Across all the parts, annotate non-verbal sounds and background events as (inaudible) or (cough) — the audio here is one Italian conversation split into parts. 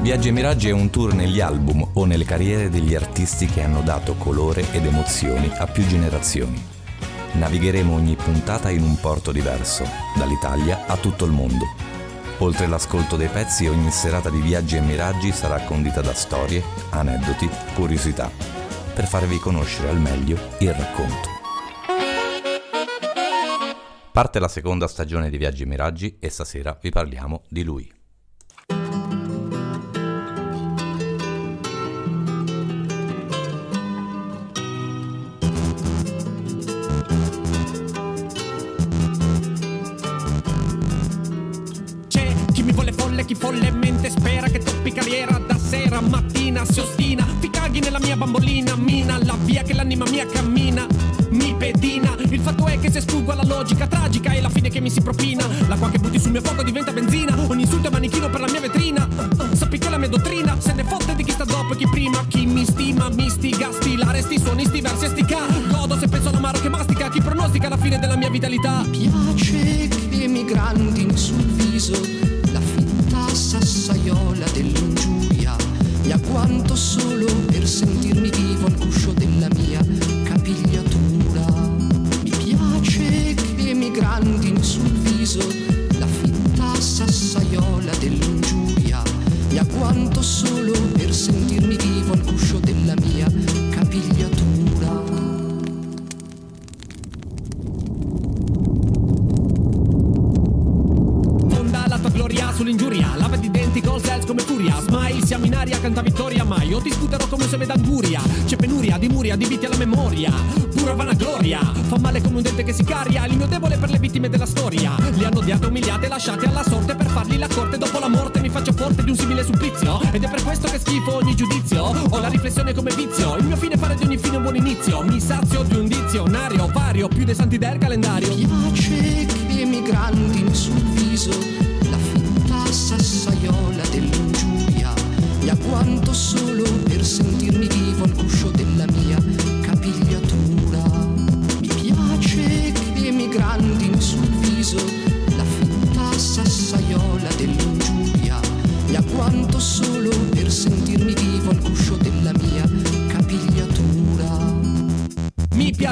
Viaggi e Miraggi è un tour negli album o nelle carriere degli artisti che hanno dato colore ed emozioni a più generazioni. Navigheremo ogni puntata in un porto diverso, dall'Italia a tutto il mondo. Oltre l'ascolto dei pezzi, ogni serata di Viaggi e Miraggi sarà condita da storie, aneddoti, curiosità, per farvi conoscere al meglio il racconto. Parte la seconda stagione di Viaggi e Miraggi e stasera vi parliamo di lui. Mattina si ostina. Ti caghi nella mia bambolina. Mina la via che l'anima mia cammina. Mi pedina. Il fatto è che se sfuggo alla logica tragica è la fine che mi si propina. L'acqua che butti sul mio fuoco diventa benzina. Ogni insulto è manichino per la mia vetrina. Sappi che la mia dottrina. Se ne fotte di chi sta dopo e chi prima. Chi mi stima mi stiga. Stilare sti suoni sti versi e sti ca. Godo se penso all'amaro che mastica. Chi pronostica la fine della mia vitalità. Piace che mi grandin sul viso. Sassaiola dell'ingiuria e a quanto solo per sentirmi vivo al guscio della mia capigliatura. Mi piace che mi grandin sul viso la fitta sassaiola dell'ingiuria a quanto solo per sentirmi vivo al guscio della mia capigliatura. Siamo in aria canta vittoria mai io ti sputerò come un seme d'anguria c'è penuria di muria di viti alla memoria. Pura vanagloria fa male come un dente che si caria. Il mio debole per le vittime della storia. Li hanno odiate umiliate lasciate alla sorte per fargli la corte. Dopo la morte mi faccio forte di un simile supplizio ed è per questo che schifo ogni giudizio. Ho la riflessione come vizio. Il mio fine è fare di ogni fine un buon inizio. Mi sazio di un dizionario vario più dei santi del calendario. Piace che mi grandin sul viso la fitta sassaiola dell'ingiuria e a quanto solo per sentirmi vivo al guscio della mia capigliatura. Mi piace che mi grandin sul viso la fitta sassaiola dell'ingiuria e a quanto solo per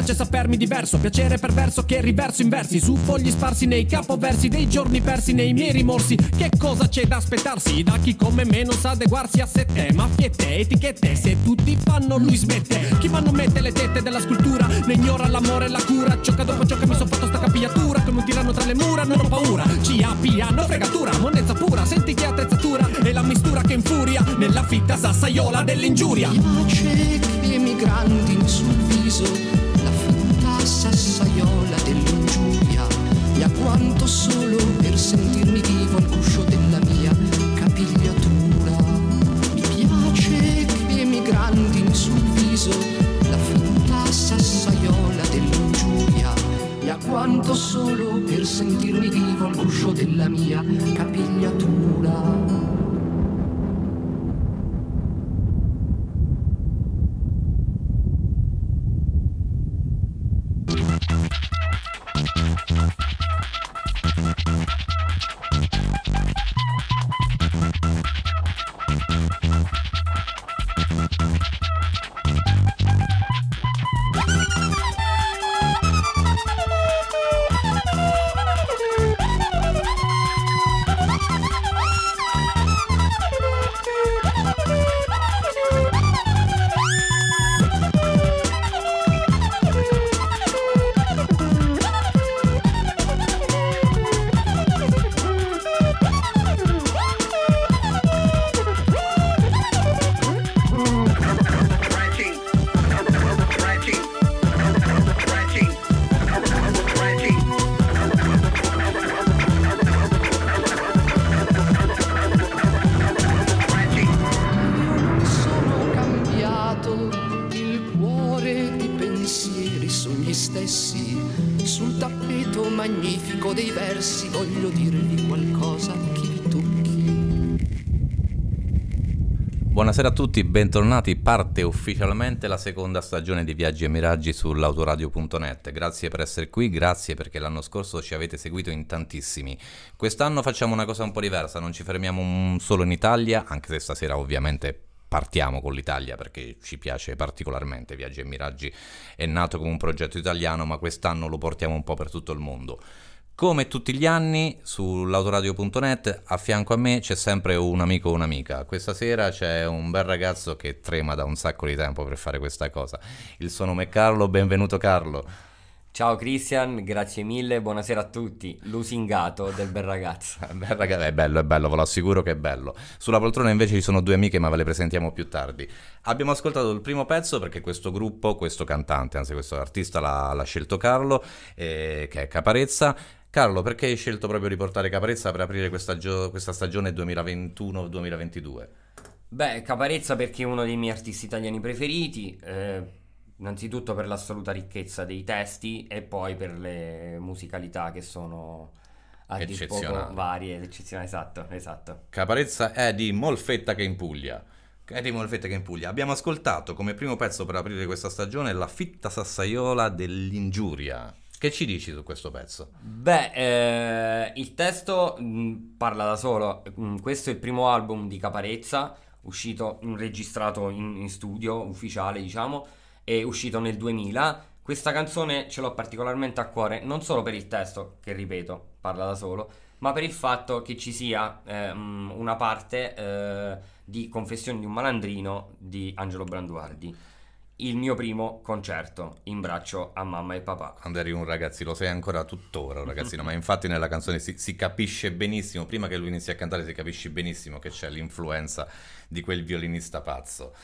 piace sapermi diverso, piacere perverso che riverso in versi Su fogli sparsi nei capoversi dei giorni persi nei miei rimorsi. Che cosa c'è da aspettarsi? Da chi come me non sa adeguarsi a sette Maffiette, etichette, se tutti fanno lui smette. Chi ma non mette le tette della scultura ne ignora l'amore e la cura. Ciò che dopo ciò che mi son fatto sta capigliatura. Come un tiranno tra le mura, non ho paura. CAP hanno fregatura, monnezza pura Senti che attrezzatura. E la mistura che infuria Nella fitta sassaiola dell'ingiuria. Mi piace che mi sul viso sassaiola dell'ingiuria e a quanto solo per sentirmi vivo al guscio della mia capigliatura. Mi piace che mi grandin sul viso la fitta sassaiola dell'ingiuria e a quanto solo per sentirmi vivo al guscio della mia capigliatura. Tutti, bentornati. Parte ufficialmente la seconda stagione di Viaggi e Miraggi sull'autoradio.net. Grazie per essere qui, grazie perché l'anno scorso ci avete seguito in tantissimi. Quest'anno facciamo una cosa un po' diversa, non ci fermiamo solo in Italia, anche se stasera ovviamente partiamo con l'Italia perché ci piace particolarmente. Viaggi e Miraggi è nato come un progetto italiano, ma quest'anno lo portiamo un po' per tutto il mondo. Come tutti gli anni sull'autoradio.net a fianco a me c'è sempre un amico o un'amica. Questa sera c'è un bel ragazzo che trema da un sacco di tempo per fare questa cosa. Il suo nome è Carlo, benvenuto Carlo. Ciao Christian, grazie mille, buonasera a tutti. Lusingato del bel ragazzo. (laughs) bel ragazzo, è bello, è bello, ve lo assicuro che è bello. Sulla poltrona invece ci sono due amiche, ma ve le presentiamo più tardi. Abbiamo ascoltato il primo pezzo perché questo gruppo, questo cantante, anzi questo artista l'ha, l'ha scelto Carlo, eh, che è Caparezza. Carlo, perché hai scelto proprio di portare Caparezza per aprire questa, gio- questa stagione 2021-2022? Beh, Caparezza perché è uno dei miei artisti italiani preferiti. Eh innanzitutto per l'assoluta ricchezza dei testi e poi per le musicalità che sono a dir poco varie eccezionali. Esatto, esatto. Caparezza è di Molfetta che in Puglia. È di Molfetta che in Puglia. Abbiamo ascoltato come primo pezzo per aprire questa stagione la fitta sassaiola dell'ingiuria. Che ci dici su questo pezzo? Beh, eh, il testo mh, parla da solo. questo è il primo album di Caparezza, uscito, registrato in, in studio ufficiale, diciamo è uscito nel 2000. Questa canzone ce l'ho particolarmente a cuore, non solo per il testo, che ripeto, parla da solo, ma per il fatto che ci sia eh, una parte eh, di Confessioni di un malandrino di Angelo Branduardi. Il mio primo concerto in braccio a mamma e papà. Quando eri un ragazzino, lo sei ancora tuttora un ragazzino, ma infatti nella canzone si, si, capisce benissimo, prima che lui inizi a cantare, si capisce benissimo che c'è l'influenza di quel violinista pazzo.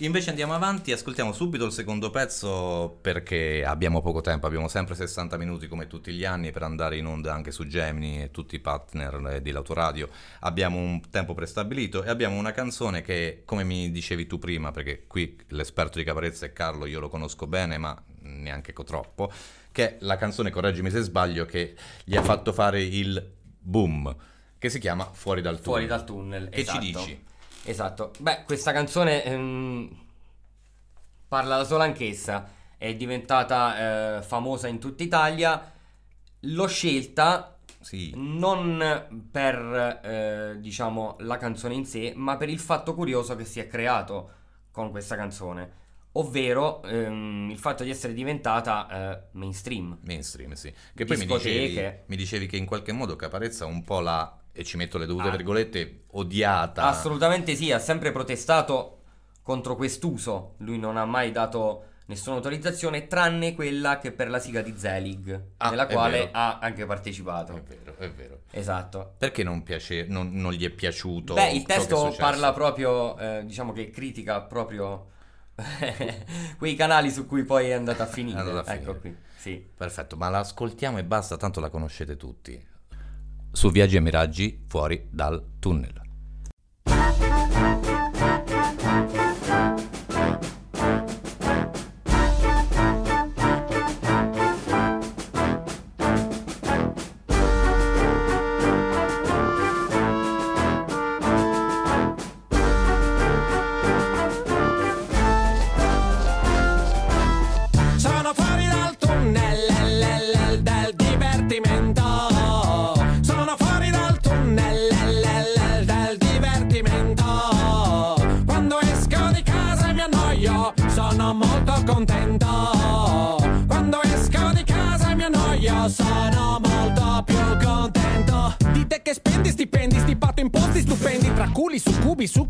Invece andiamo avanti, ascoltiamo subito il secondo pezzo perché abbiamo poco tempo, abbiamo sempre 60 minuti come tutti gli anni per andare in onda anche su Gemini e tutti i partner di L'Autoradio. Abbiamo un tempo prestabilito e abbiamo una canzone che, come mi dicevi tu prima, perché qui l'esperto di Caparezza è Carlo, io lo conosco bene, ma neanche troppo, che è la canzone, correggimi se sbaglio, che gli ha fatto fare il boom, che si chiama Fuori dal tunnel. Fuori dal tunnel, Che esatto. ci dici? Esatto. Beh, questa canzone ehm, parla da sola anch'essa. È diventata eh, famosa in tutta Italia. L'ho scelta sì. non per eh, diciamo la canzone in sé, ma per il fatto curioso che si è creato con questa canzone. Ovvero ehm, il fatto di essere diventata eh, mainstream. Mainstream, sì. Che poi mi dicevi, mi dicevi che in qualche modo Caparezza un po' la e ci metto le dovute ah. virgolette, odiata. Assolutamente sì, ha sempre protestato contro quest'uso. Lui non ha mai dato nessuna autorizzazione, tranne quella che per la sigla di Zelig, ah, nella quale ha anche partecipato. È vero, è vero. Esatto. Perché non, piace, non, non gli è piaciuto? Beh, il testo parla proprio, eh, diciamo che critica proprio (laughs) quei canali su cui poi è andata a finire. Andata a finire. Ecco qui. Sì. Perfetto, ma la ascoltiamo e basta, tanto la conoscete tutti su Viaggi e Miraggi fuori dal tunnel. che spendi stipendi, stipato in posti stupendi, tra culi, succubi, su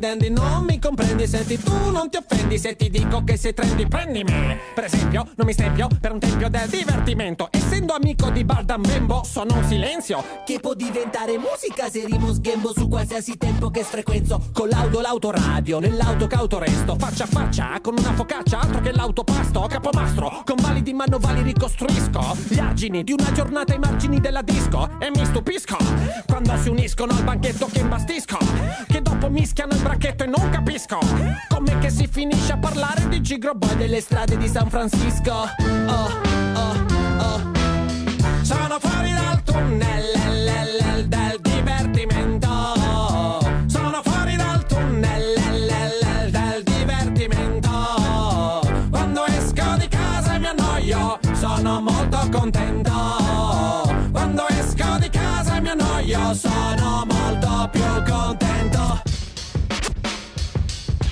dandy non mi comprendi. Senti tu non ti offendi se ti dico che sei trendy Prendimi Per esempio non mi stempio per un tempio del divertimento. Essendo amico di Bardam Bembo sono un silenzio. Che può diventare musica se rimo sghembo su qualsiasi tempo che frequenzo Con l'auto l'autoradio nell'auto cauto resto Faccia a faccia con una focaccia altro che l'autopasto. Capomastro con validi manovali ricostruisco. Gli argini di una giornata ai margini della disco. E mi stupisco quando si uniscono al banchetto che imbastisco Che dopo mischiano il bracchetto e non capisco Com'è che si finisce a parlare di Gigro Boy delle strade di San Francisco. Oh, oh, oh. Sono fuori dal tunnel del divertimento Sono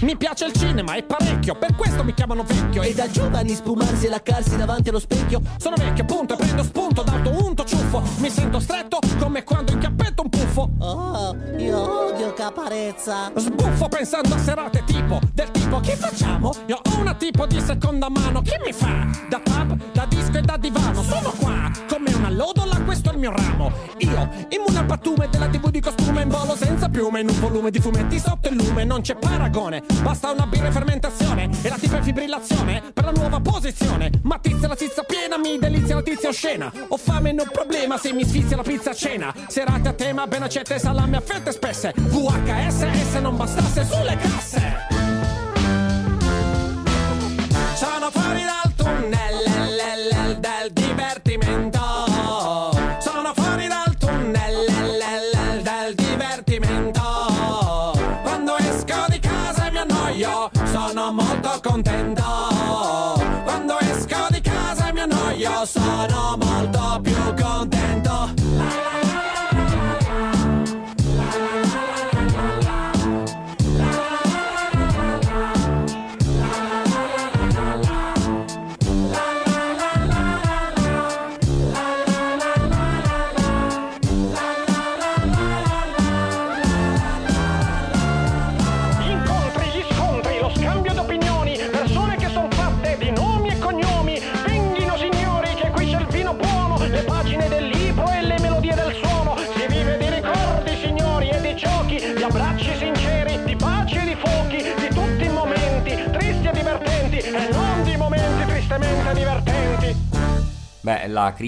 Mi piace il cinema, è parecchio, per questo mi chiamano vecchio. E da giovani spumarsi e laccarsi davanti allo specchio. Sono vecchio, appunto, e prendo spunto d'auto unto ciuffo. Mi sento stretto come quando incappetto un puffo. Oh, io odio caparezza. Sbuffo pensando a serate tipo, del tipo che facciamo? Io ho una tipo di seconda mano, chi mi fa? Da pub, da disco e da divano, sono qua, come una lodola, questo è il mio ramo. Io, immune al pattume della tv di costume in volo senza piume, in un volume di fumetti sotto il lume, non c'è paragone. Basta una birra e fermentazione, e la tipa fibrillazione, per la nuova posizione. Ma tizia la tizia piena, mi delizia la tizia oscena. Ho fame, non problema se mi sfizia la pizza a cena. Serate a tema, ben accette, salame a fette spesse. VHS, se non bastasse sulle casse. Sono fuori dal tunnel l- l- del divertimento.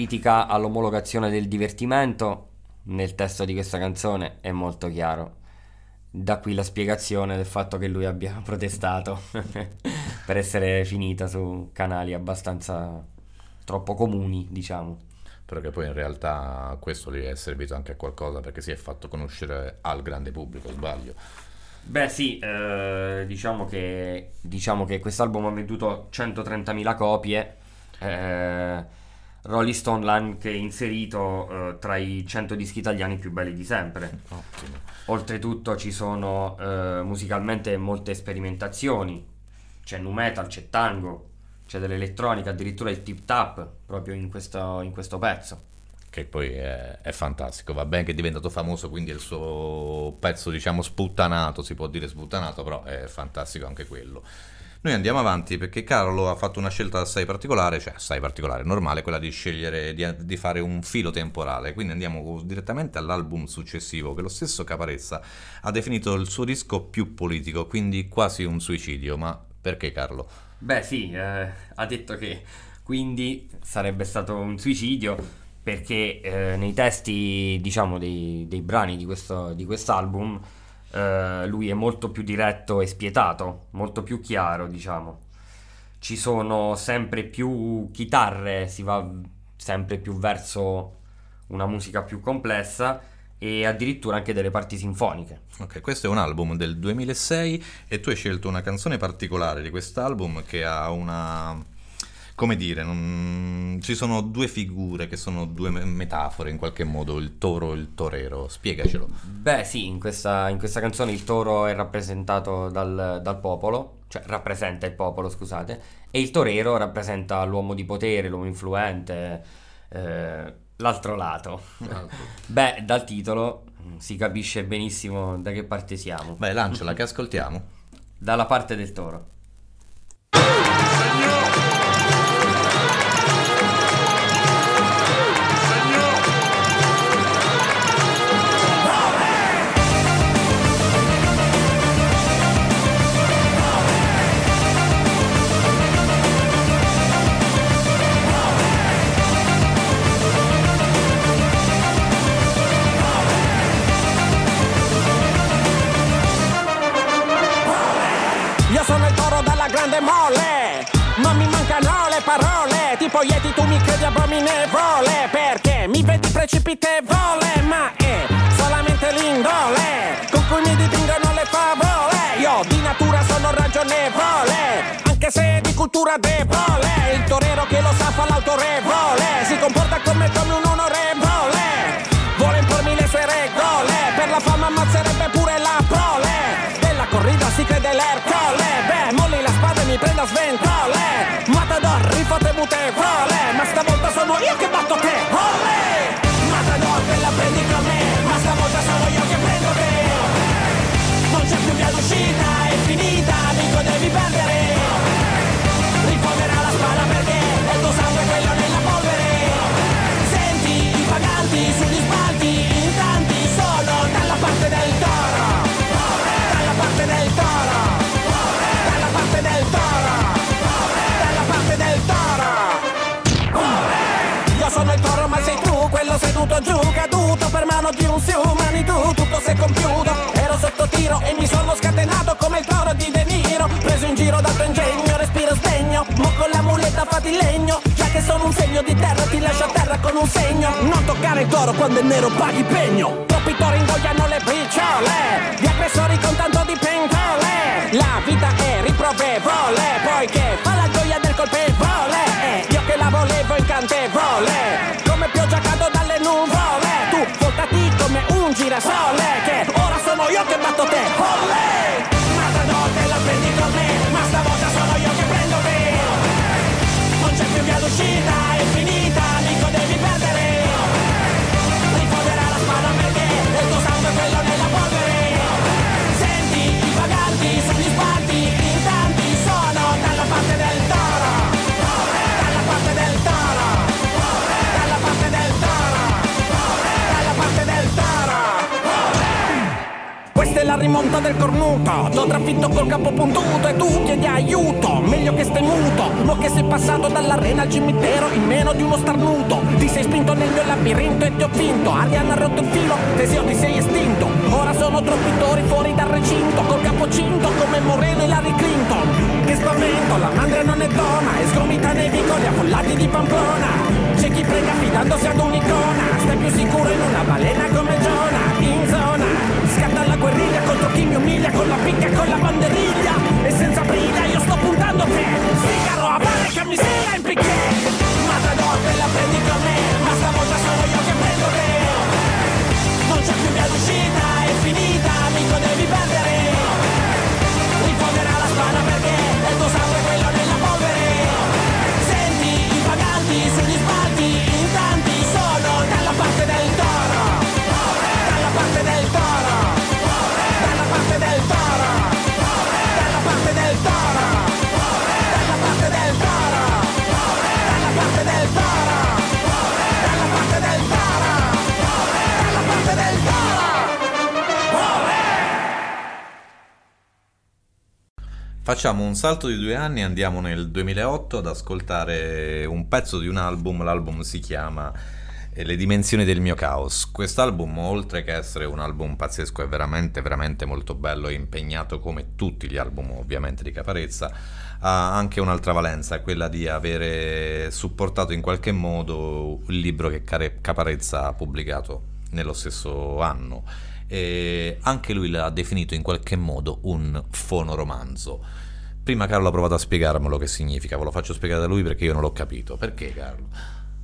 Critica all'omologazione del divertimento nel testo di questa canzone è molto chiaro. Da qui la spiegazione del fatto che lui abbia (laughs) protestato (laughs) per essere finita su canali abbastanza troppo comuni, diciamo. Però che poi in realtà questo gli è servito anche a qualcosa perché si è fatto conoscere al grande pubblico, sbaglio. Beh sì, eh, diciamo che, diciamo che quest'album ha venduto 130.000 copie, eh, Rolling Stone l'ha anche inserito eh, tra i 100 dischi italiani più belli di sempre. Ottimo. Oltretutto ci sono eh, musicalmente molte sperimentazioni, c'è nu metal, c'è tango, c'è dell'elettronica, addirittura il tip tap proprio in questo, in questo pezzo. Che poi è, è fantastico, va bene che è diventato famoso, quindi è il suo pezzo diciamo sputtanato, si può dire sputtanato, però è fantastico anche quello. Noi andiamo avanti perché Carlo ha fatto una scelta assai particolare, cioè assai particolare, normale, quella di scegliere di, di fare un filo temporale, quindi andiamo direttamente all'album successivo che lo stesso Caparezza ha definito il suo disco più politico, quindi quasi un suicidio, ma perché Carlo? Beh sì, eh, ha detto che quindi sarebbe stato un suicidio perché eh, nei testi diciamo dei, dei brani di questo di quest'album eh, lui è molto più diretto e spietato, molto più chiaro diciamo. Ci sono sempre più chitarre, si va sempre più verso una musica più complessa e addirittura anche delle parti sinfoniche. Ok, questo è un album del 2006 e tu hai scelto una canzone particolare di quest'album che ha una... come dire, non- ci sono due figure che sono due me- metafore in qualche modo, il toro e il torero, spiegacelo. Beh, sì, in questa, in questa canzone il toro è rappresentato dal, dal popolo, cioè rappresenta il popolo, scusate, e il torero rappresenta l'uomo di potere, l'uomo influente, eh, l'altro lato. (laughs) Beh, dal titolo mm, si capisce benissimo da che parte siamo. Beh, lanciala che ascoltiamo. Dalla parte del toro. Mole Non mi mancano le parole. Tipo Yeti tu mi credi abominevole Perché mi vedi precipitevole Ma è solamente l'indole Con cui mi dipingono le favole. Io di natura sono ragionevole Anche se di cultura debole. Il torero che lo sa fa l'autorevole Si comporta come, come un onorevole. Vuole impormi le sue regole Per la fama ammazzerebbe da sventole Matador, rifate Ma mi sono scatenato come il toro di De Niro, preso in giro dal tuo ingegno, respiro sdegno, mo con la muletta fatti legno, già che sono un segno di terra ti lascio a terra con un segno, non toccare il toro quando è nero paghi pegno, troppi tori ingoiano le picciole, di aggressori con tanto di pentole, la vita è riprovevole, poiché fa la gioia del colpevole, e io che la volevo incantevole, come pioggia cado dalle nuvole, tu un girasole, che ora sono io che batto te, olè! È la rimonta del cornuto. T'ho trafitto col capo puntuto E tu chiedi aiuto. Meglio che stai muto Mo che sei passato dall'arena al cimitero In meno di uno starnuto. Ti sei spinto nel mio labirinto e ti ho vinto. Arianna ha rotto il filo Teseo ti sei estinto. Ora sono troppi tori fuori dal recinto Col capo cinto come Moreno e Larry Clinton. Che spavento La mandria non è donna E sgomita nei vicoli affollati di Pamplona. C'è chi prega fidandosi ad un'icona Stai più sicuro in una balena come Giona guerriglia contro chi mi umilia Con la picca con la banderiglia E senza briglia io sto puntando te Sigaro a mare camisella in picché Matador te la prendi con me Ma stavolta sono io che prendo te Non c'è più Facciamo un salto di due anni e andiamo nel 2008 ad ascoltare un pezzo di un album, l'album si chiama eh, Le dimensioni del mio caos. Quest'album, oltre che essere un album pazzesco, è veramente, veramente molto bello e impegnato come tutti gli album ovviamente di Caparezza, ha anche un'altra valenza, quella di avere supportato in qualche modo il libro che Caparezza ha pubblicato nello stesso anno e anche lui l'ha definito in qualche modo un fonoromanzo. Prima Carlo ha provato a spiegarmelo che significa, ve lo faccio spiegare da lui perché io non l'ho capito. Perché Carlo?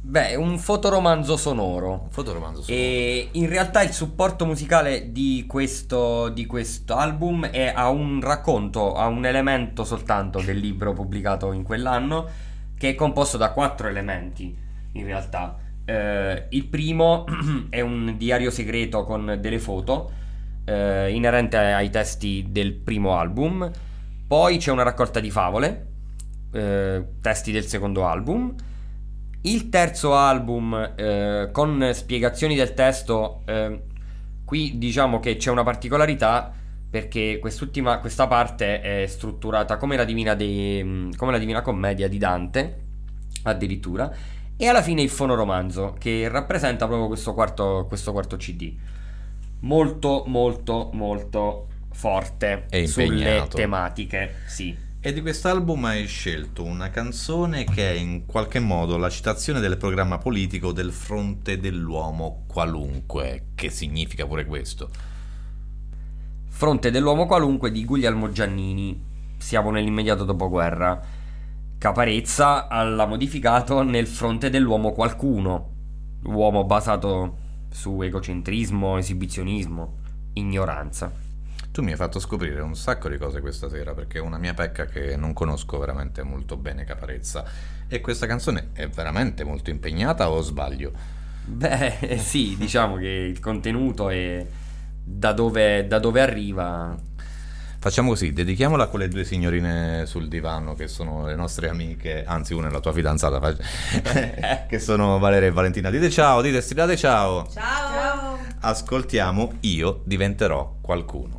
Beh, un fotoromanzo sonoro. Un fotoromanzo sonoro. E in realtà il supporto musicale di questo, di questo album è a un racconto, a un elemento soltanto del libro pubblicato in quell'anno, che è composto da quattro elementi in realtà. Eh, il primo (clears throat) è un diario segreto con delle foto eh, inerente ai testi del primo album. Poi c'è una raccolta di favole, eh, testi del secondo album. Il terzo album eh, con spiegazioni del testo, eh, qui diciamo che c'è una particolarità perché quest'ultima, questa parte è strutturata come la, Divina dei- come la Divina Commedia di Dante, addirittura, e alla fine il fonoromanzo che rappresenta proprio questo quarto, questo quarto CD. Molto, molto, molto forte E sulle tematiche, sì. E di quest'album hai scelto una canzone che è in qualche modo la citazione del programma politico del fronte dell'uomo qualunque, che significa pure questo. Fronte dell'uomo qualunque di Guglielmo Giannini. Siamo nell'immediato dopoguerra. Caparezza l'ha modificato nel fronte dell'uomo qualcuno. Uomo basato su egocentrismo, esibizionismo, ignoranza. Tu mi hai fatto scoprire un sacco di cose questa sera perché è una mia pecca che non conosco veramente molto bene Caparezza e questa canzone è veramente molto impegnata o sbaglio? Beh, eh, (laughs) sì, diciamo che il contenuto e da dove, da dove arriva. Facciamo così, dedichiamola a quelle due signorine sul divano che sono le nostre amiche, anzi una è la tua fidanzata, (laughs) che sono Valeria e Valentina. Dite ciao, dite stilate ciao. Ciao. Ascoltiamo Io diventerò qualcuno.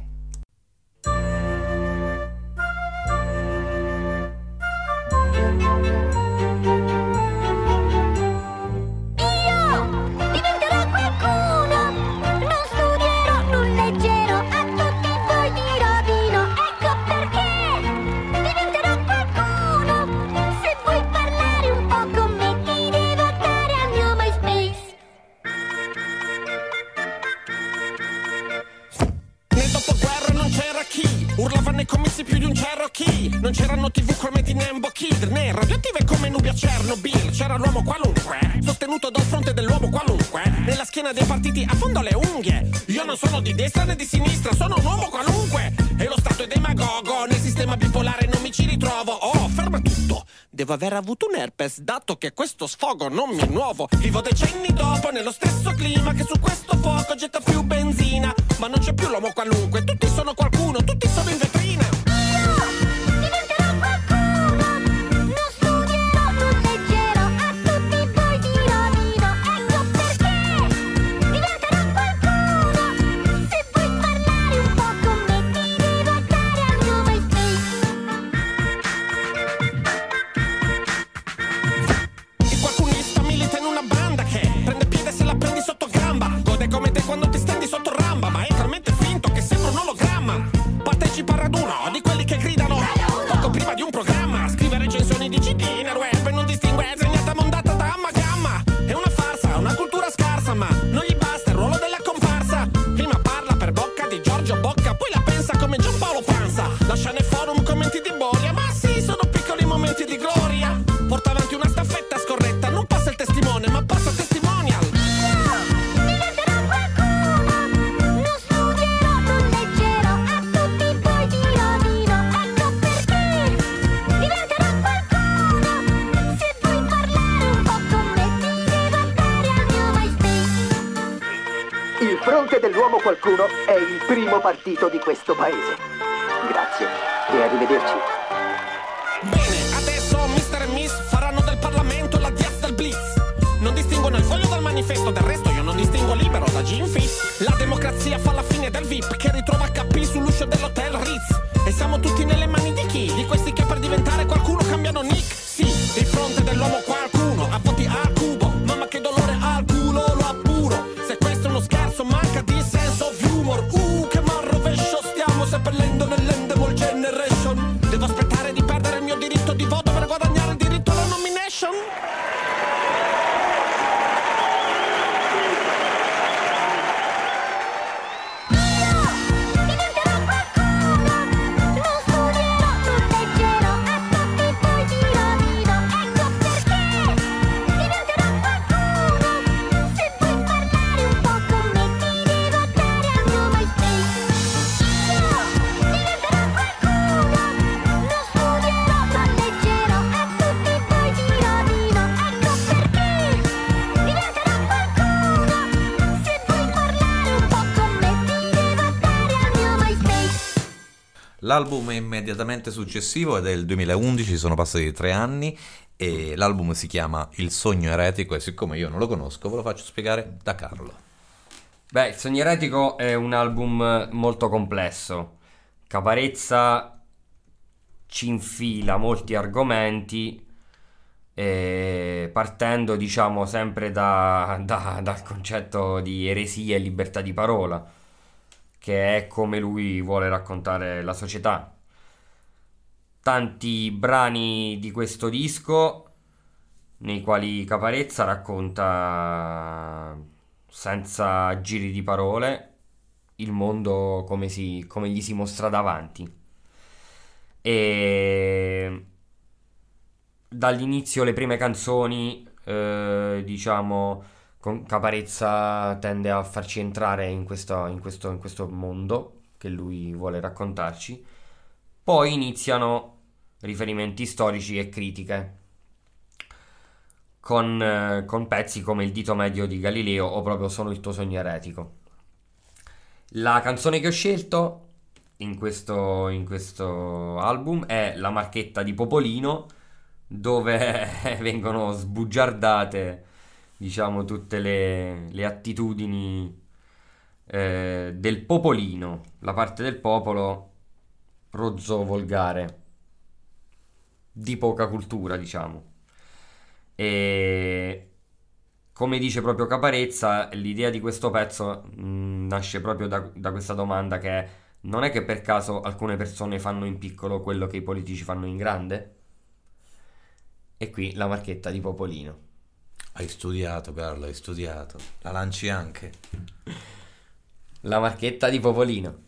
Devo aver avuto un herpes, dato che questo sfogo non mi è nuovo. Vivo decenni dopo, nello stesso clima che su questo fuoco getta più benzina. Ma non c'è più l'uomo qualunque, tutti Qualcuno è il primo partito di questo paese. Grazie e arrivederci. Bene, adesso Mr. e Miss faranno del Parlamento la diaz del blitz. Non distinguono il foglio dal manifesto, del resto io non distingo libero da Jim Fitz. La democrazia fa la fine del VIP che ritrova HP sull'uscio dell'hotel Ritz. E siamo tutti nelle mani di chi? Di questi che per diventare qualcuno cambiano nick? L'album immediatamente successivo è del 2011, sono passati tre anni e l'album si chiama Il sogno eretico e siccome io non lo conosco ve lo faccio spiegare da Carlo. Beh, il Sogno Eretico è un album molto complesso. Caparezza ci infila molti argomenti, partendo, diciamo, sempre da- da- dal concetto di eresia e libertà di parola, che è come lui vuole raccontare la società. Tanti brani di questo disco nei quali Caparezza racconta senza giri di parole il mondo come, si- come gli si mostra davanti. E dall'inizio le prime canzoni, eh, diciamo, con Caparezza tende a farci entrare in, questa, in, questo, in questo mondo che lui vuole raccontarci. Poi iniziano riferimenti storici e critiche. Con, eh, con, pezzi come Il dito medio di Galileo o proprio Sono il tuo sogno eretico. La canzone che ho scelto in questo, in questo album è La marchetta di Popolino, dove (laughs) vengono sbugiardate diciamo, tutte le, le attitudini eh, del popolino, la parte del popolo rozzo volgare, di poca cultura, diciamo. E come dice proprio Caparezza, l'idea di questo pezzo mh, nasce proprio da, da questa domanda che è non è che per caso alcune persone fanno in piccolo quello che i politici fanno in grande? E qui la marchetta di Popolino. Hai studiato Carlo, hai studiato. La lanci anche. La marchetta di Popolino.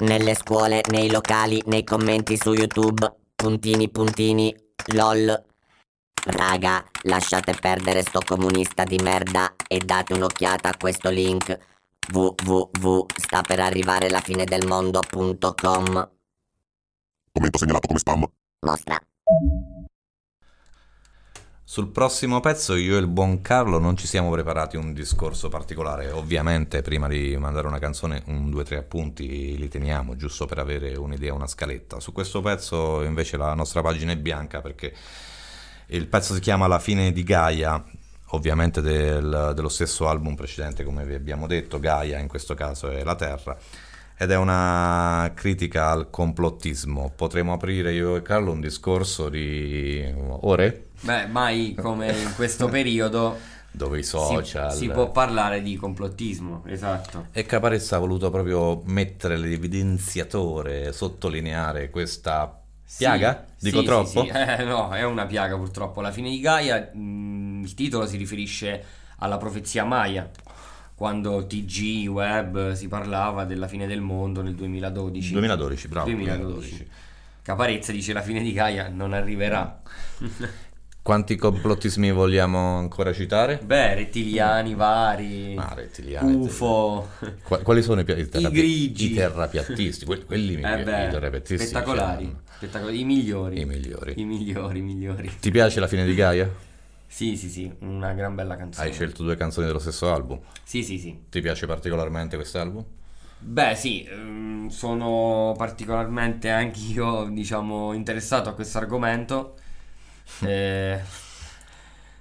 Nelle scuole, nei locali, nei commenti su YouTube. Puntini puntini, lol. Raga, lasciate perdere sto comunista di merda e date un'occhiata a questo link www sta per arrivare la fine del mondo.com Commento segnalato come spam. Mostra. Sul prossimo pezzo io e il buon Carlo non ci siamo preparati un discorso particolare, ovviamente prima di mandare una canzone un, due, tre appunti li teniamo giusto per avere un'idea, una scaletta. Su questo pezzo invece la nostra pagina è bianca perché il pezzo si chiama La fine di Gaia, ovviamente del- dello stesso album precedente come vi abbiamo detto, Gaia in questo caso è la Terra. Ed è una critica al complottismo. Potremmo aprire io e Carlo un discorso di ore? Beh, mai come in questo periodo dove i si, social si può parlare di complottismo, esatto. e Caparezza ha voluto proprio mettere l'evidenziatore, sottolineare questa piaga? Sì, Dico sì, troppo? sì. Eh, no, è una piaga purtroppo. La fine di Gaia, mh, il titolo si riferisce alla profezia Maya, quando TG, web, si parlava della fine del mondo nel 2012. 2012, bravo. 2012. Caparezza dice la fine di Gaia non arriverà. (laughs) Quanti complottismi vogliamo ancora citare? Beh, rettiliani vari, Ah, rettiliani. UFO, Qua- quali sono i, i terrapi- grigi. i terrapiattisti? Que- quelli mi eh i beh, terrapiattisti spettacolari, c'erano. spettacolari, i migliori, I migliori. i migliori, i migliori. Ti piace la fine di Gaia? Sì, sì, sì, una gran bella canzone. Hai scelto due canzoni dello stesso album. Sì, sì, sì. Ti piace particolarmente quest'album? Beh, sì, ehm, sono particolarmente anch'io, diciamo, interessato a questo argomento. Eh,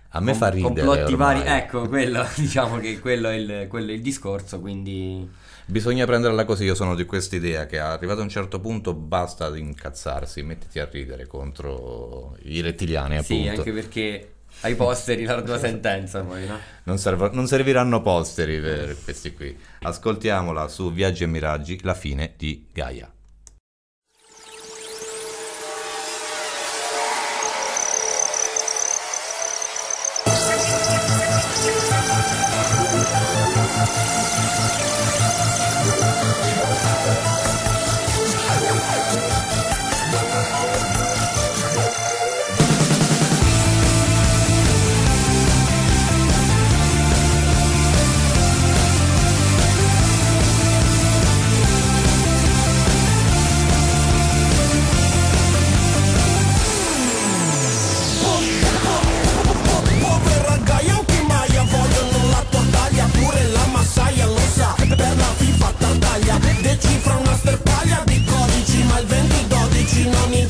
A me fa ridere Complotti vari, ecco, quello, (laughs) diciamo che quello è il, quello è il discorso, quindi... Bisogna prenderla così, io sono di questa idea che arrivato a un certo punto basta incazzarsi, mettiti a ridere contro i rettiliani Sì, appunto. anche perché ai posteri la tua sentenza poi, no? Non, serv- non serviranno posteri per questi qui. Ascoltiamola su Viaggi e Miraggi, la fine di Gaia. Thank you.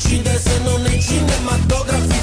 2012 non incide se non è cinematografi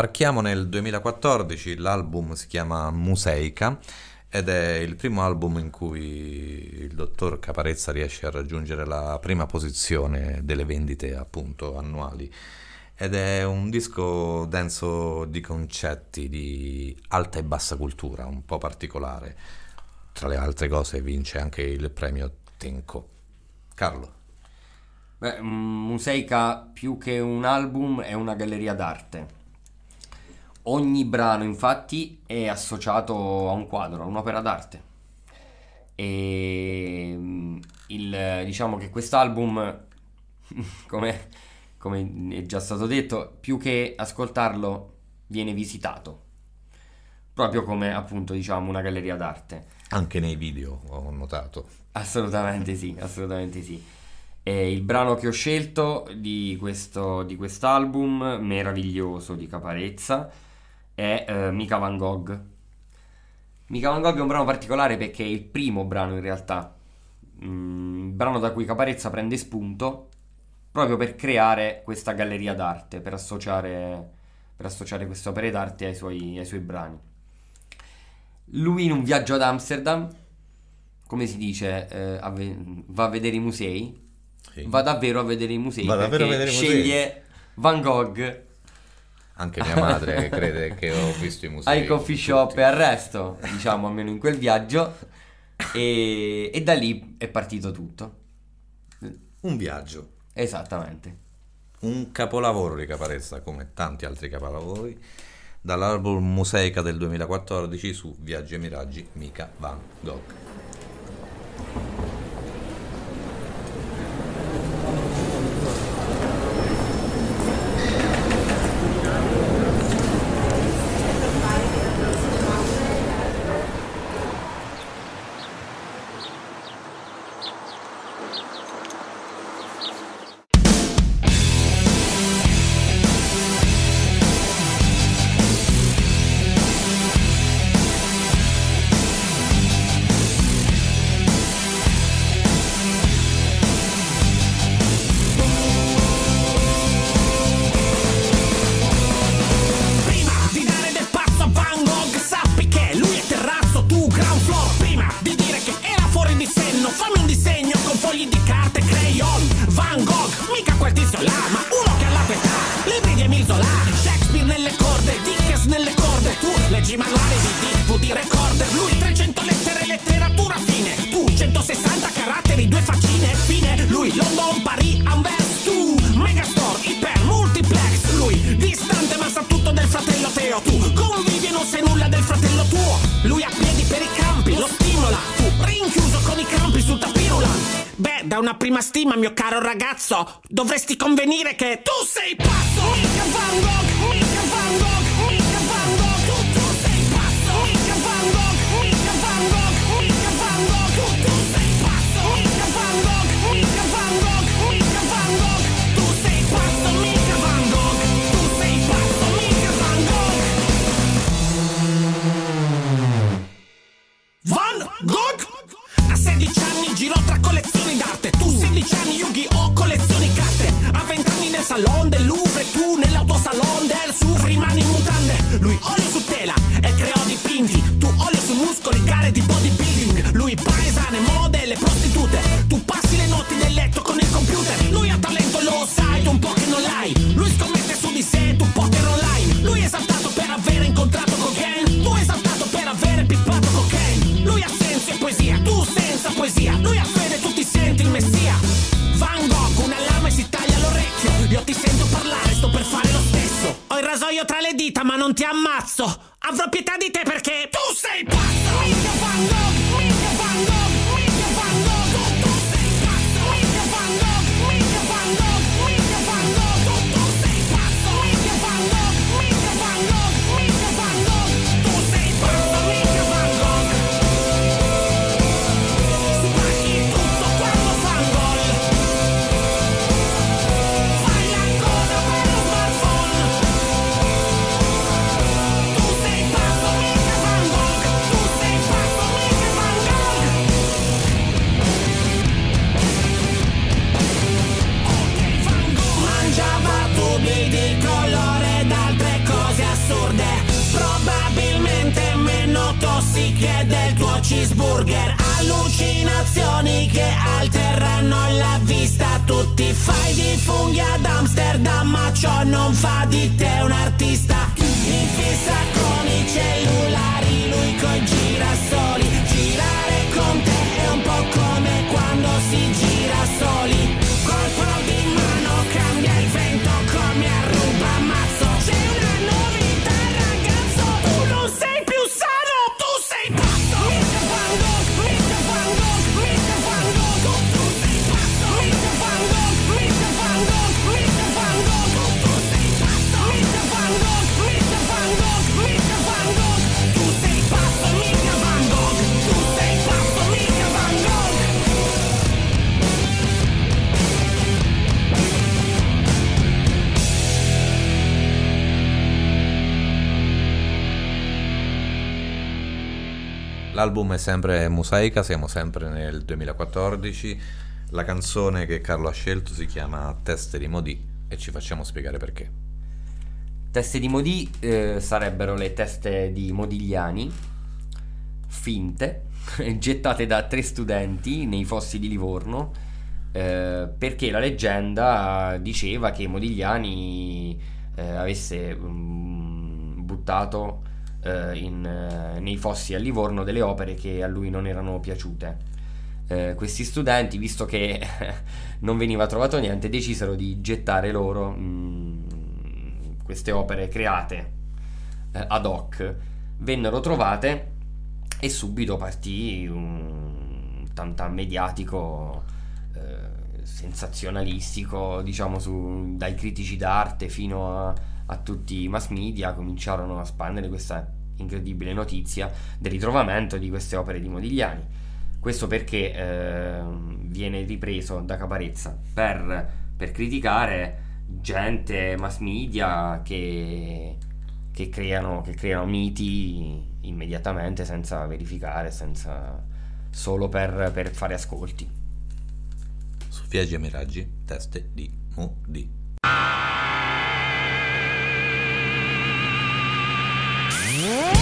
Sbarchiamo nel 2014, l'album si chiama Museica ed è il primo album in cui il dottor Caparezza riesce a raggiungere la prima posizione delle vendite appunto annuali ed è un disco denso di concetti di alta e bassa cultura, un po' particolare. Tra le altre cose vince anche il premio Tenco. Carlo. Beh, Museica più che un album è una galleria d'arte. Ogni brano infatti è associato a un quadro, a un'opera d'arte. E mm, il, diciamo che quest'album, (laughs) come, come è già stato detto, più che ascoltarlo viene visitato. Proprio come appunto diciamo una galleria d'arte. Anche nei video ho notato. Assolutamente sì, assolutamente sì. E il brano che ho scelto di questo di quest'album meraviglioso di Caparezza è eh, Mica Van Gogh. Mica Van Gogh è un brano particolare perché è il primo brano in realtà, Mm, brano da cui Caparezza prende spunto proprio per creare questa galleria d'arte, per associare, per associare queste opere d'arte ai suoi, ai suoi brani. Lui in un viaggio ad Amsterdam, come si dice, eh, a ve- va a vedere i musei, Sì. va davvero a vedere i musei, Va davvero a vedere i musei. sceglie Van Gogh Anche mia madre crede che ho visto i musei. ai coffee shop e al resto, diciamo almeno in quel viaggio, e, e da lì è partito tutto. Un viaggio. Esattamente. Un capolavoro di Caparezza, come tanti altri capolavori, dall'album Museica del 2014 su Viaggi e Miraggi, mica Van Gogh. Una prima stima, mio caro ragazzo. Dovresti convenire che tu sei pazzo. Mica Van Gogh, mica Van Gogh, mica Van Gogh. Tu, sei pazzo. Mica Van Gogh, mica Van Gogh, mica Van Gogh. Tu, sei pazzo. Mica Van Gogh, Tu sei pazzo, mica Van Gogh. Van Gogh. A 16 anni girò tra collezioni 16 anni Yu-Gi-Oh! collezioni carte A 20 anni nel salon del Louvre Tu nell'autosalon Tra le dita, ma non ti ammazzo. Avrò pietà di te perché tu sei pazzo. È sempre Mosaica, siamo sempre nel 2014. La canzone che Carlo ha scelto si chiama Teste di Modì e ci facciamo spiegare perché. Teste di Modi eh, sarebbero le teste di Modigliani, finte, (laughs) gettate da tre studenti nei fossi di Livorno, eh, perché la leggenda diceva che Modigliani eh, avesse mm, buttato in, eh, nei fossi a Livorno delle opere che a lui non erano piaciute. Eh, questi studenti, visto che (laughs) non veniva trovato niente, decisero di gettare loro mm, queste opere create eh, ad hoc. Vennero trovate e subito partì un tantà mediatico eh, sensazionalistico, diciamo, su- dai critici d'arte fino a, a tutti i mass media cominciarono a spandere questa incredibile notizia del ritrovamento di queste opere di Modigliani. Questo perché eh, viene ripreso da Caparezza per, per criticare gente, mass media che, che creano, che creano miti immediatamente senza verificare, senza, solo per, per fare ascolti. Su Viaggi e Miraggi, teste di Modì. Da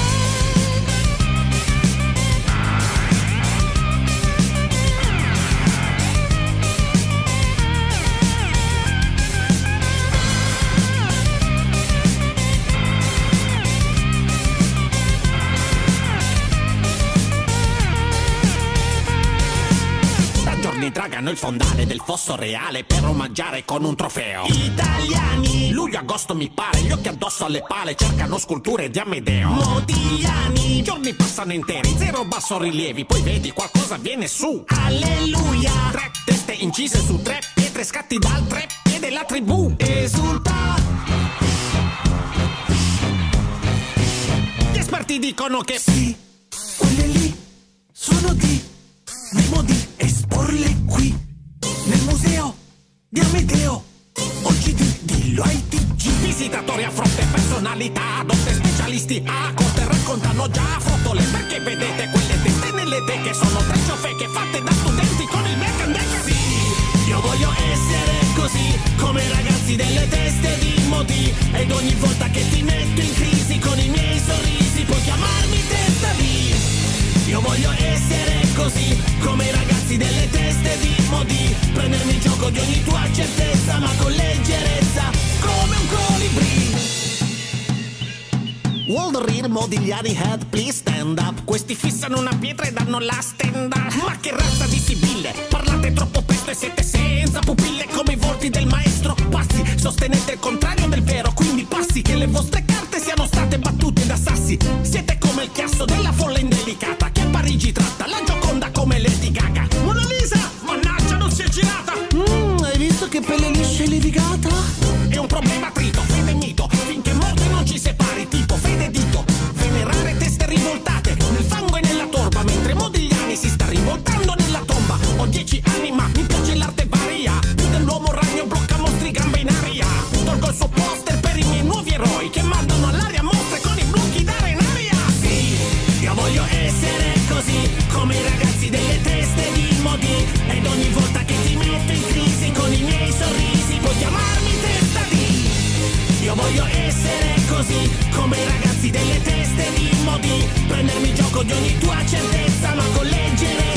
dragano il fondale del fosso reale per omaggiare con un trofeo. Italiani! Luglio-agosto mi pare, gli occhi addosso alle pale cercano sculture di Amedeo. Modigliani! Giorni passano interi, zero basso rilievi, poi vedi qualcosa viene su. Alleluia! Tre teste incise su tre pietre, scatti dal tre piede la tribù. Esulta! Gli esperti dicono che sì, quelle lì sono di Nemo di esporle qui nel museo di Amedeo. Oggi di dillo ai TG. Visitatori a fronte, personalità, dotte specialisti a corte raccontano già frottole. Perché vedete quelle teste nelle teche sono tre ciofeche fatte da studenti con il mercandeca. Sì, io voglio essere così come i ragazzi delle teste di modi. Ed ogni volta che ti metto in crisi con i miei sorrisi puoi chiamarmi testa lì. Io voglio essere così come i ragazzi delle teste di modi. Prendermi il gioco di ogni tua certezza ma con leggerezza come un colibrì Walderir Modigliani Head please stand up. Questi fissano una pietra e danno la stand up Ma che razza di sibili e siete senza pupille come i volti del maestro. Passi, sostenete il contrario del vero Quindi passi che le vostre carte siano state battute da sassi. Siete come il chiasso della folla indelicata Che a Parigi tratta così Come i ragazzi delle teste di modi. Prendermi gioco di ogni tua certezza Ma con leggerezza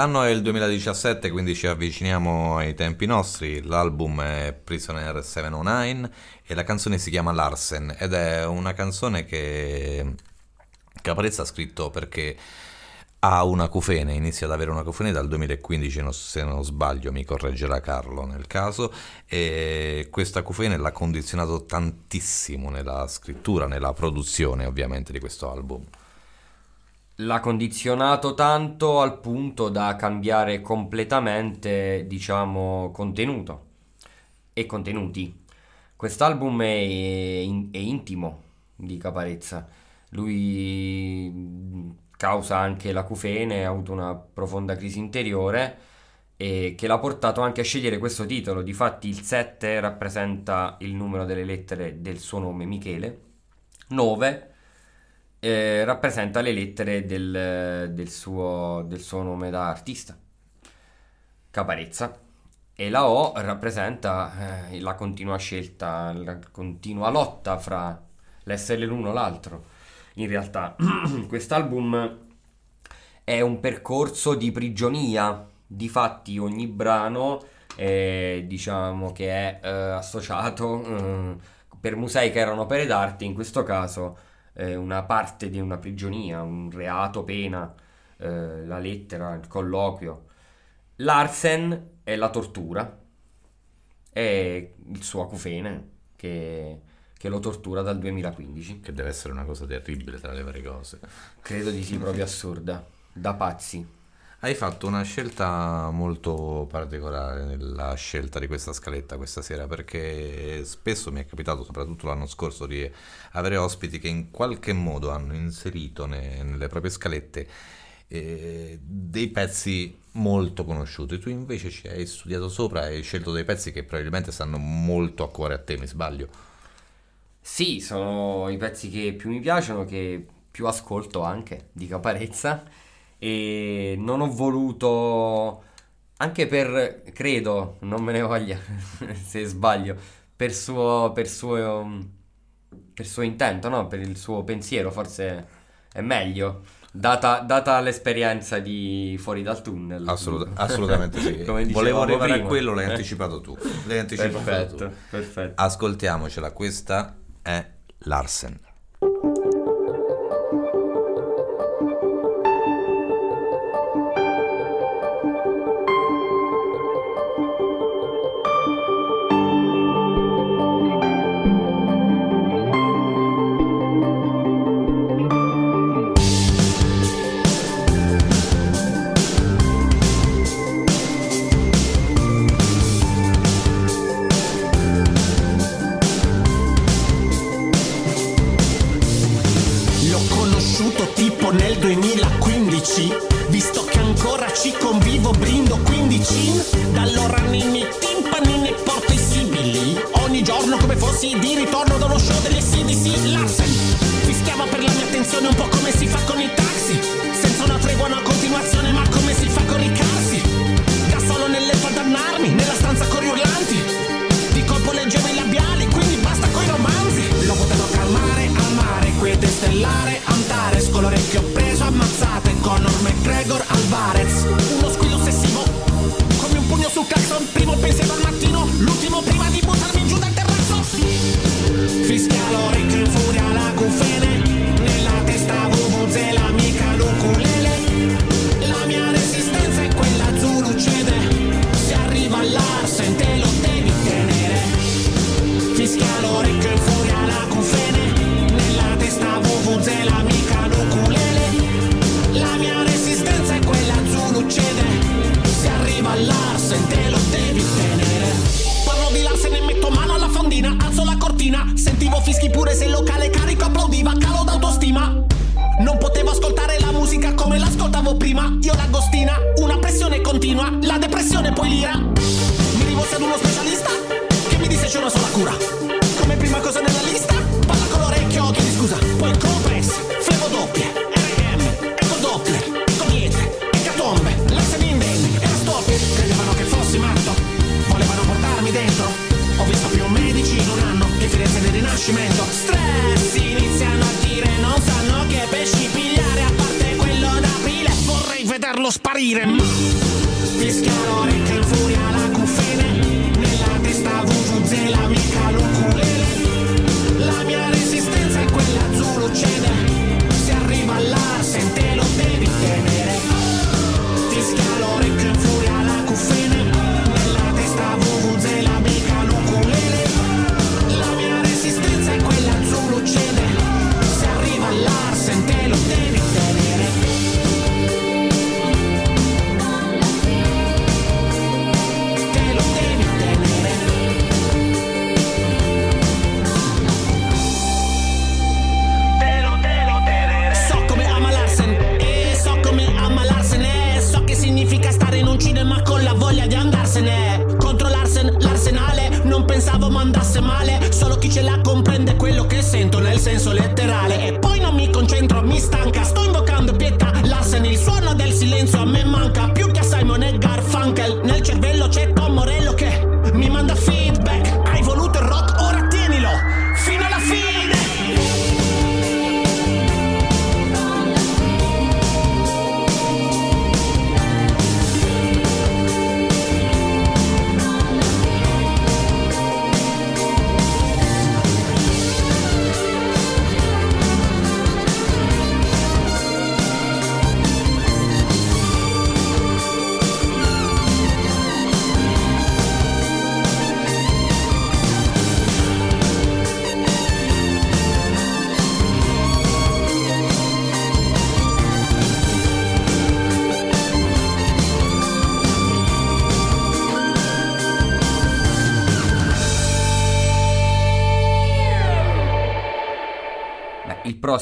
L'anno è il 2017, quindi ci avviciniamo ai tempi nostri. L'album è Prisoner 709 e la canzone si chiama Larsen ed è una canzone che Caparezza ha scritto perché ha una cufene, inizia ad avere una cufene dal 2015, non- se non sbaglio mi correggerà Carlo nel caso, e questa cufene l'ha condizionato tantissimo nella scrittura, nella produzione ovviamente di questo album. L'ha condizionato tanto al punto da cambiare completamente, diciamo, contenuto e contenuti. Quest'album è, in- è intimo di Caparezza. Lui causa anche l'acufene, ha avuto una profonda crisi interiore e che l'ha portato anche a scegliere questo titolo. Difatti il 7 rappresenta il numero delle lettere del suo nome Michele, 9 eh, rappresenta le lettere del, del suo, del suo nome da artista, Caparezza. E la O rappresenta eh, la continua scelta, la continua lotta fra l'essere l'uno e l'altro. In realtà, (clears throat) quest'album è un percorso di prigionia. Difatti, ogni brano è, diciamo che è eh, associato eh, per musei che erano opere d'arte, in questo caso eh, una parte di una prigionia, un reato, pena, eh, la lettera, il colloquio. Larsen è la tortura, è il suo acufene che, che lo tortura dal 2015. Che deve essere una cosa terribile tra le varie cose. Credo di sì, proprio assurda, da pazzi. Hai fatto una scelta molto particolare nella scelta di questa scaletta questa sera perché spesso mi è capitato, soprattutto l'anno scorso, di avere ospiti che in qualche modo hanno inserito ne- nelle proprie scalette eh, dei pezzi molto conosciuti. Tu invece ci hai studiato sopra e hai scelto dei pezzi che probabilmente stanno molto a cuore a te, mi sbaglio? Sì, sono i pezzi che più mi piacciono, che più ascolto anche di Caparezza e non ho voluto, anche per, credo, non me ne voglia (laughs) se sbaglio, per suo, per suo, per suo intento, no? Per il suo pensiero, forse è meglio, data, data l'esperienza di Fuori dal tunnel. Assoluta- assolutamente sì. (laughs) Volevo arrivare prima. a quello, l'hai anticipato tu. L'hai anticipato Perfetto, tu. perfetto. Ascoltiamocela, questa è Larsen. basura.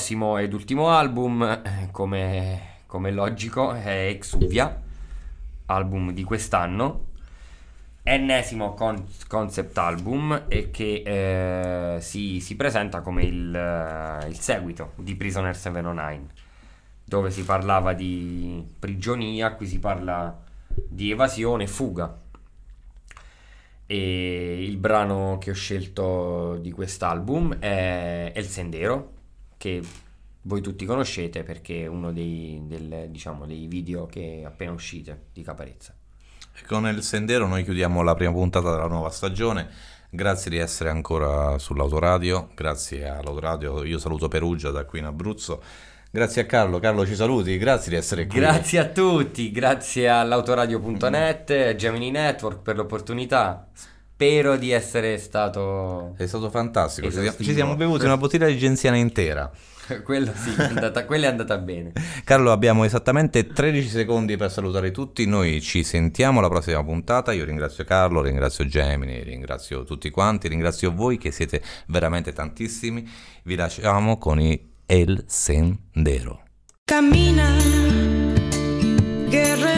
prossimo ed ultimo album, eh, come, come logico, è Exuvia, album di quest'anno, ennesimo con- concept album e che eh, si, si, presenta come il, eh, il, seguito di Prisoner 709 dove si parlava di prigionia, qui si parla di evasione e fuga. E il brano che ho scelto di quest'album è El Sendero che voi tutti conoscete perché è uno dei, del, diciamo, dei video che è appena uscito di Caparezza. E con il Sendero noi chiudiamo la prima puntata della nuova stagione. Grazie di essere ancora sull'autoradio, grazie all'autoradio, io saluto Perugia da qui in Abruzzo. Grazie a Carlo, Carlo ci saluti, grazie di essere qui. Grazie a tutti, grazie all'autoradio.net, Gemini Network per l'opportunità spero di essere stato... È stato fantastico, esattivo. ci siamo bevuti una bottiglia di genziana intera. (laughs) Quello sì, è andata, quella è andata bene. (laughs) Carlo, abbiamo esattamente 13 secondi per salutare tutti. Noi ci sentiamo alla prossima puntata. Io ringrazio Carlo, ringrazio Gemini, ringrazio tutti quanti, ringrazio voi che siete veramente tantissimi. Vi lasciamo con i El Sendero. Cammina, guerrero.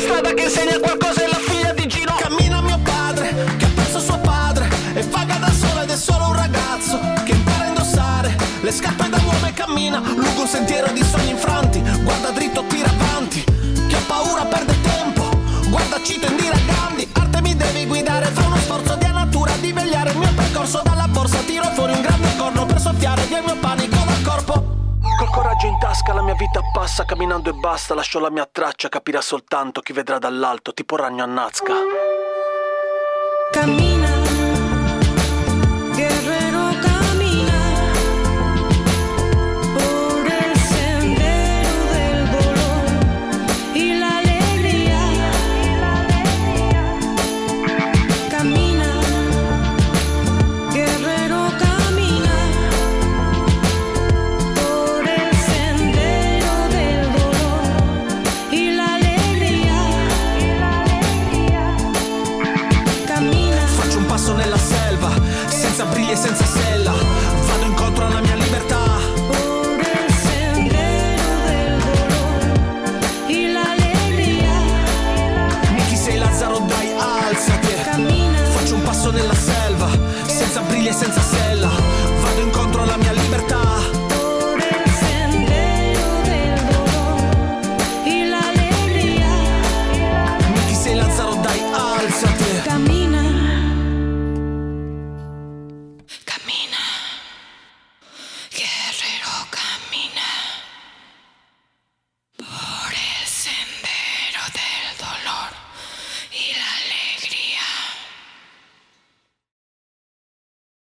l'unica strada che insegna qualcosa è la figlia di Gino. Cammina mio padre che ha perso suo padre E vaga da sola ed è solo un ragazzo Che impara a indossare le scarpe da uomo e cammina Lungo un sentiero di sogni infranti. Guarda dritto, tira avanti Chi ha paura perde tempo. Guarda Cito Indira Gandhi vita passa Camminando e basta Lascio la mia traccia Capirà soltanto chi vedrà dall'alto Tipo ragno a Nazca. Camina,